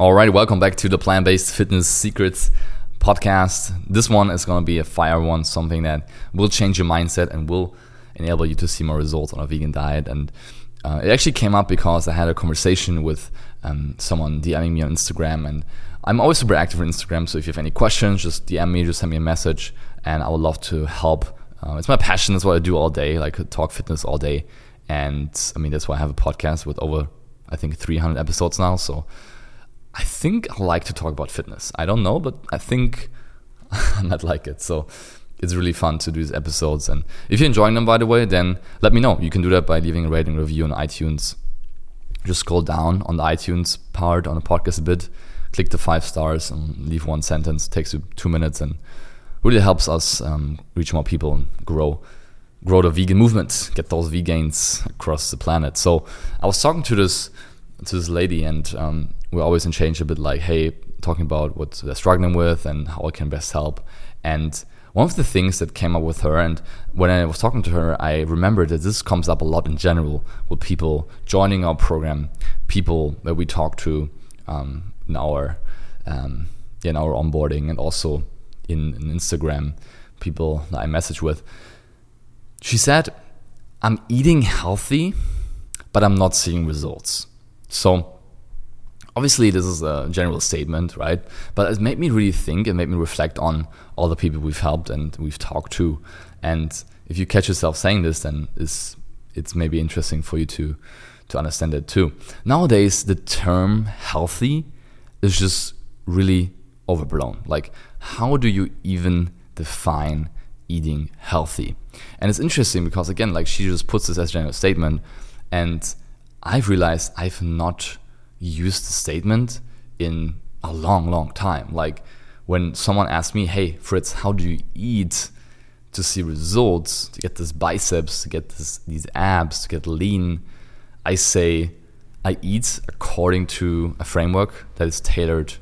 All right, welcome back to the Plant Based Fitness Secrets podcast. This one is going to be a fire one, something that will change your mindset and will enable you to see more results on a vegan diet. And uh, it actually came up because I had a conversation with um, someone DMing me on Instagram, and I'm always super active on Instagram. So if you have any questions, just DM me, just send me a message, and I would love to help. Uh, it's my passion. That's what I do all day. Like talk fitness all day, and I mean that's why I have a podcast with over I think 300 episodes now. So I think I like to talk about fitness. I don't know, but I think I might like it. So it's really fun to do these episodes. And if you're enjoying them, by the way, then let me know. You can do that by leaving a rating review on iTunes. Just scroll down on the iTunes part on the podcast a bit, click the five stars, and leave one sentence. It takes you two minutes and really helps us um, reach more people and grow grow the vegan movement, get those vegans across the planet. So I was talking to this to this lady, and um, we're always in change a bit like, hey, talking about what they're struggling with and how I can best help. And one of the things that came up with her, and when I was talking to her, I remembered that this comes up a lot in general with people joining our program, people that we talk to um, in our um, in our onboarding, and also in, in Instagram, people that I message with. She said, "I'm eating healthy, but I'm not seeing results." So obviously this is a general statement, right? But it made me really think and made me reflect on all the people we've helped and we've talked to. And if you catch yourself saying this, then it's it's maybe interesting for you to to understand it too. Nowadays, the term healthy is just really overblown. Like, how do you even define eating healthy? And it's interesting because again, like she just puts this as a general statement, and I've realized I've not used the statement in a long, long time. Like when someone asks me, hey, Fritz, how do you eat to see results, to get this biceps, to get this, these abs, to get lean? I say, I eat according to a framework that is tailored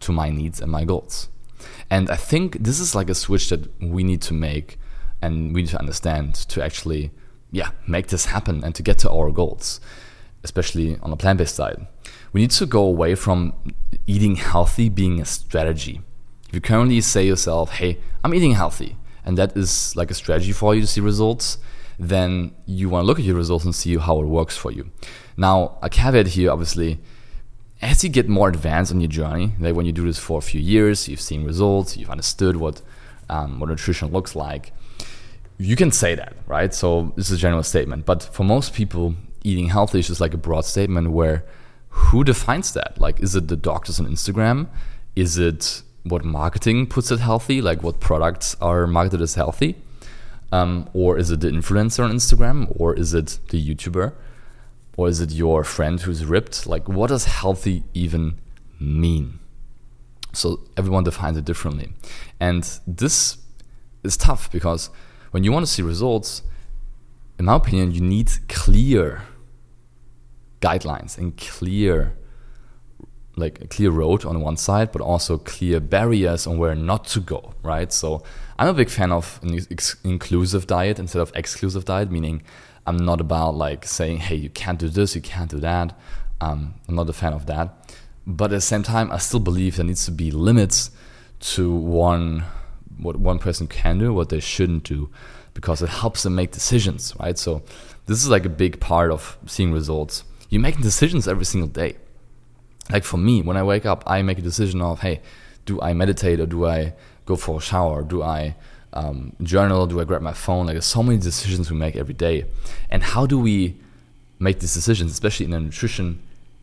to my needs and my goals. And I think this is like a switch that we need to make and we need to understand to actually, yeah, make this happen and to get to our goals, especially on the plant based side we need to go away from eating healthy being a strategy. If you currently say yourself, hey, I'm eating healthy, and that is like a strategy for you to see results, then you want to look at your results and see how it works for you. Now, a caveat here, obviously, as you get more advanced on your journey, like when you do this for a few years, you've seen results, you've understood what um, what nutrition looks like, you can say that, right? So this is a general statement. But for most people, eating healthy is just like a broad statement where who defines that? Like, is it the doctors on Instagram? Is it what marketing puts it healthy? Like, what products are marketed as healthy? Um, or is it the influencer on Instagram? Or is it the YouTuber? Or is it your friend who's ripped? Like, what does healthy even mean? So, everyone defines it differently. And this is tough because when you want to see results, in my opinion, you need clear guidelines and clear like a clear road on one side, but also clear barriers on where not to go, right? So I'm a big fan of an inclusive diet instead of exclusive diet, meaning I'm not about like saying, hey, you can't do this, you can't do that. Um, I'm not a fan of that. But at the same time, I still believe there needs to be limits to one what one person can do, what they shouldn't do, because it helps them make decisions, right? So this is like a big part of seeing results you're making decisions every single day. Like for me, when I wake up, I make a decision of, hey, do I meditate or do I go for a shower? Do I um, journal? Do I grab my phone? Like there's so many decisions we make every day. And how do we make these decisions, especially in a nutrition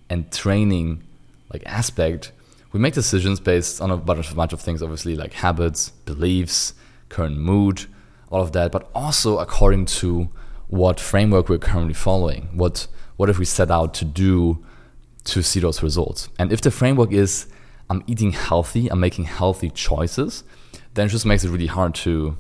and training like aspect? We make decisions based on a bunch of, bunch of things, obviously, like habits, beliefs, current mood, all of that, but also according to what framework we're currently following, what what if we set out to do to see those results? And if the framework is, I'm eating healthy, I'm making healthy choices, then it just makes it really hard to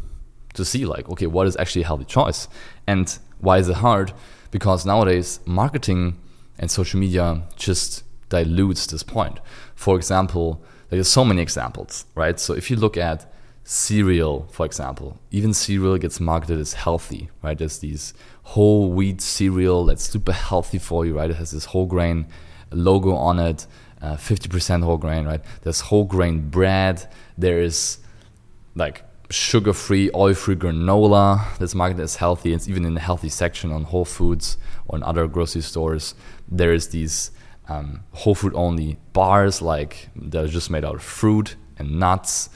to see like, okay, what is actually a healthy choice? And why is it hard? Because nowadays marketing and social media just dilutes this point. For example, there's so many examples, right? So if you look at cereal, for example, even cereal gets marketed as healthy, right? There's these whole wheat cereal that's super healthy for you, right? It has this whole grain logo on it, uh, 50% whole grain, right? There's whole grain bread. There is like sugar free, oil free granola that's marketed as healthy. It's even in the healthy section on Whole Foods or in other grocery stores. There is these um, whole food only bars like that are just made out of fruit and nuts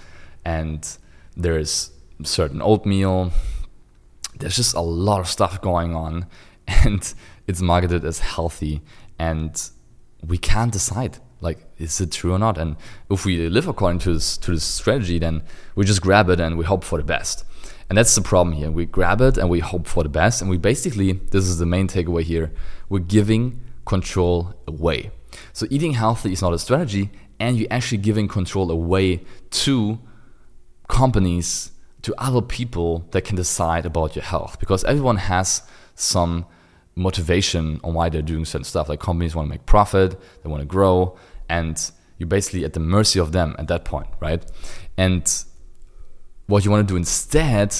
and there is certain oatmeal. There's just a lot of stuff going on and it's marketed as healthy and we can't decide like is it true or not? And if we live according to this to this strategy then we just grab it and we hope for the best. And that's the problem here. We grab it and we hope for the best and we basically this is the main takeaway here we're giving control away. So eating healthy is not a strategy, and you're actually giving control away to companies, to other people that can decide about your health. Because everyone has some motivation on why they're doing certain stuff. Like companies want to make profit, they want to grow, and you're basically at the mercy of them at that point, right? And what you want to do instead,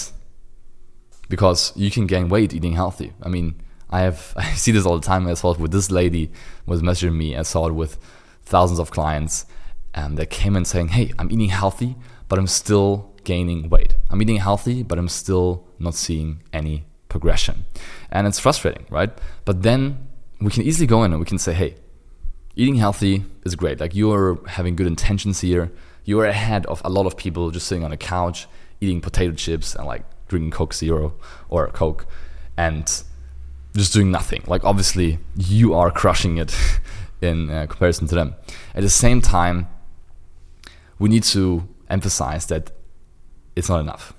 because you can gain weight eating healthy. I mean, I have I see this all the time. I saw it with this lady was messaging me. I saw it with thousands of clients um, that came in saying, "Hey, I'm eating healthy, but I'm still gaining weight. I'm eating healthy, but I'm still not seeing any progression." And it's frustrating, right? But then we can easily go in and we can say, "Hey, eating healthy is great. Like you're having good intentions here. You're ahead of a lot of people just sitting on a couch eating potato chips and like drinking Coke Zero or Coke." And just doing nothing. Like obviously you are crushing it in uh, comparison to them. At the same time, we need to emphasize that it's not enough.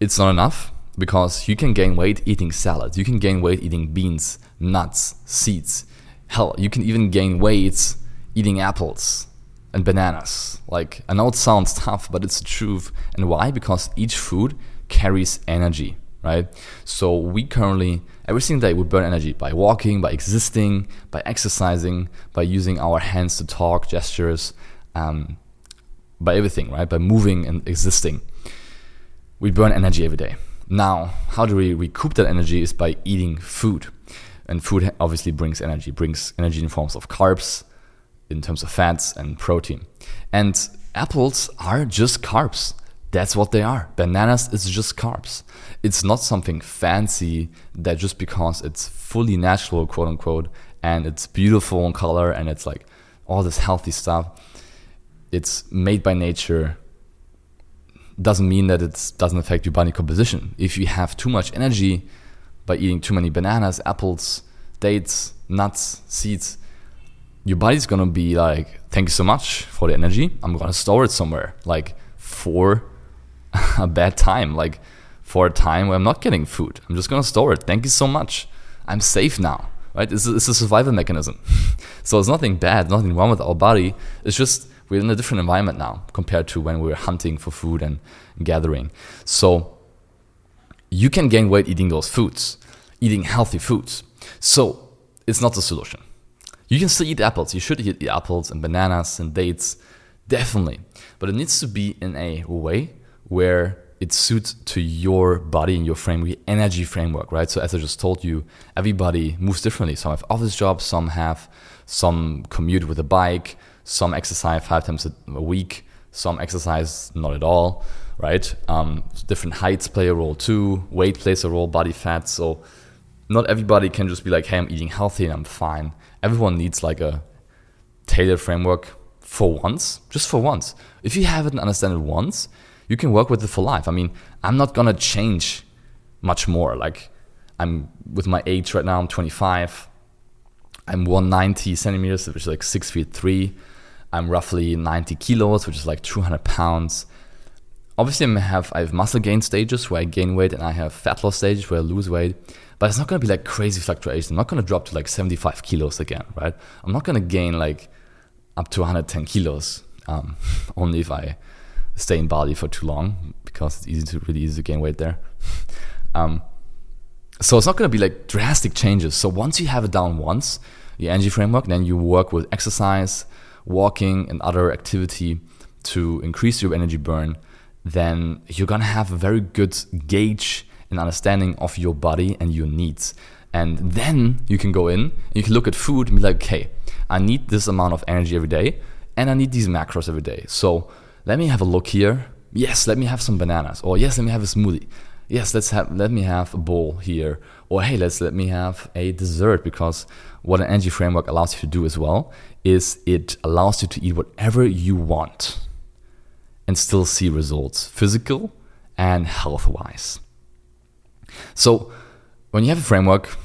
It's not enough because you can gain weight eating salads. You can gain weight eating beans, nuts, seeds. Hell, you can even gain weight eating apples and bananas. Like I know it sounds tough, but it's the truth. And why? Because each food carries energy right? So we currently every single day we burn energy by walking, by existing, by exercising, by using our hands to talk, gestures, um, by everything, right? By moving and existing. We burn energy every day. Now, how do we recoup that energy? Is by eating food, and food obviously brings energy, brings energy in forms of carbs, in terms of fats and protein. And apples are just carbs. That's what they are. Bananas is just carbs. It's not something fancy that just because it's fully natural, quote unquote, and it's beautiful in color and it's like all this healthy stuff. It's made by nature. Doesn't mean that it doesn't affect your body composition. If you have too much energy by eating too many bananas, apples, dates, nuts, seeds, your body's gonna be like, thank you so much for the energy. I'm gonna store it somewhere, like for a bad time, like for a time where I'm not getting food. I'm just gonna store it. Thank you so much. I'm safe now, right? It's a, it's a survival mechanism. so it's nothing bad, nothing wrong with our body. It's just we're in a different environment now compared to when we were hunting for food and gathering. So you can gain weight eating those foods, eating healthy foods. So it's not the solution. You can still eat apples. You should eat apples and bananas and dates, definitely. But it needs to be in a way where it suits to your body and your frame, your energy framework, right? So as I just told you, everybody moves differently. Some have office jobs, some have some commute with a bike, some exercise five times a week, some exercise not at all, right? Um, different heights play a role too. Weight plays a role, body fat. So not everybody can just be like, hey, I'm eating healthy and I'm fine. Everyone needs like a tailored framework for once, just for once. If you have it and understand it once, you can work with it for life. I mean, I'm not gonna change much more. Like I'm with my age right now, I'm 25. I'm 190 centimeters, which is like six feet three. I'm roughly 90 kilos, which is like 200 pounds. Obviously, I have I have muscle gain stages where I gain weight, and I have fat loss stages where I lose weight. But it's not gonna be like crazy fluctuation. I'm not gonna drop to like 75 kilos again, right? I'm not gonna gain like up to 110 kilos. Um, only if I stay in Bali for too long because it's easy to really easy to gain weight there. um, so it's not going to be like drastic changes. So once you have it down once, your energy framework, then you work with exercise, walking, and other activity to increase your energy burn. Then you're gonna have a very good gauge and understanding of your body and your needs. And then you can go in you can look at food and be like, okay, I need this amount of energy every day, and I need these macros every day. So let me have a look here. Yes, let me have some bananas. Or yes, let me have a smoothie. Yes, let's have let me have a bowl here. Or hey, let's let me have a dessert because what an energy framework allows you to do as well is it allows you to eat whatever you want and still see results, physical and health wise. So when you have a framework,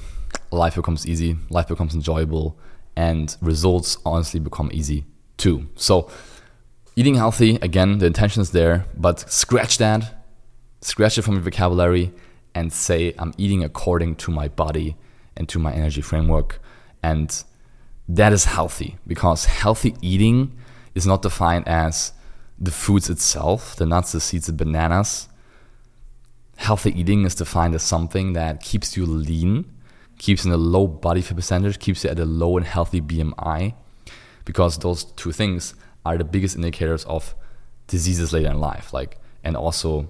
life becomes easy, life becomes enjoyable, and results honestly become easy too. So eating healthy, again, the intention is there, but scratch that, scratch it from your vocabulary, and say, I'm eating according to my body and to my energy framework. And that is healthy because healthy eating is not defined as the foods itself, the nuts, the seeds, the bananas. Healthy eating is defined as something that keeps you lean, keeps in a low body fat percentage, keeps you at a low and healthy BMI, because those two things are the biggest indicators of diseases later in life, like and also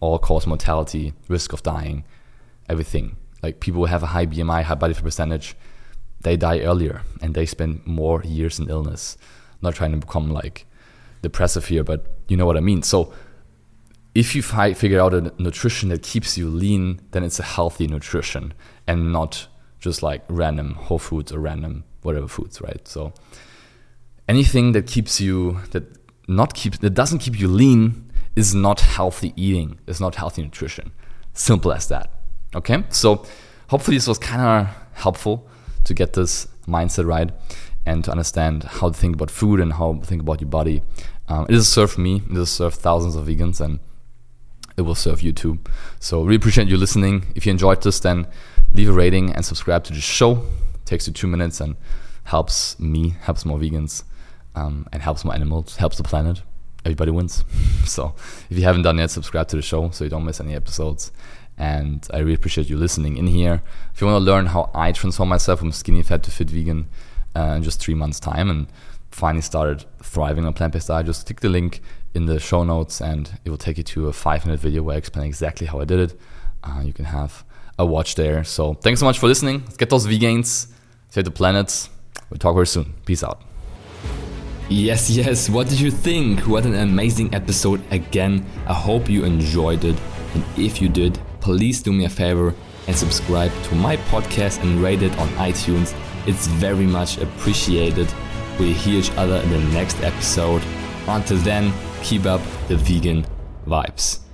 all cause mortality, risk of dying, everything. Like people who have a high BMI, high body fat percentage, they die earlier and they spend more years in illness. not trying to become like depressive here, but you know what I mean. So if you fi- figure out a nutrition that keeps you lean, then it's a healthy nutrition and not just like random whole foods or random whatever foods, right? So anything that keeps you that not keep that doesn't keep you lean is not healthy eating. It's not healthy nutrition. Simple as that. Okay? So hopefully this was kind of helpful to get this mindset right and to understand how to think about food and how to think about your body. Um, it has served me, it has served thousands of vegans, and it will serve you too. So, really appreciate you listening. If you enjoyed this, then leave a rating and subscribe to the show. It takes you two minutes and helps me, helps more vegans, um, and helps more animals, helps the planet. Everybody wins. so, if you haven't done yet, subscribe to the show so you don't miss any episodes. And I really appreciate you listening in here. If you want to learn how I transform myself from skinny fat to fit vegan uh, in just three months' time and finally started thriving on plant based diet, just click the link in the show notes and it will take you to a five minute video where I explain exactly how I did it. Uh, you can have a watch there. So thanks so much for listening. Let's get those vegans, save the planet. We'll talk very soon. Peace out. Yes, yes. What did you think? What an amazing episode again. I hope you enjoyed it. And if you did, please do me a favor and subscribe to my podcast and rate it on iTunes. It's very much appreciated. We'll hear each other in the next episode. Until then, keep up the vegan vibes.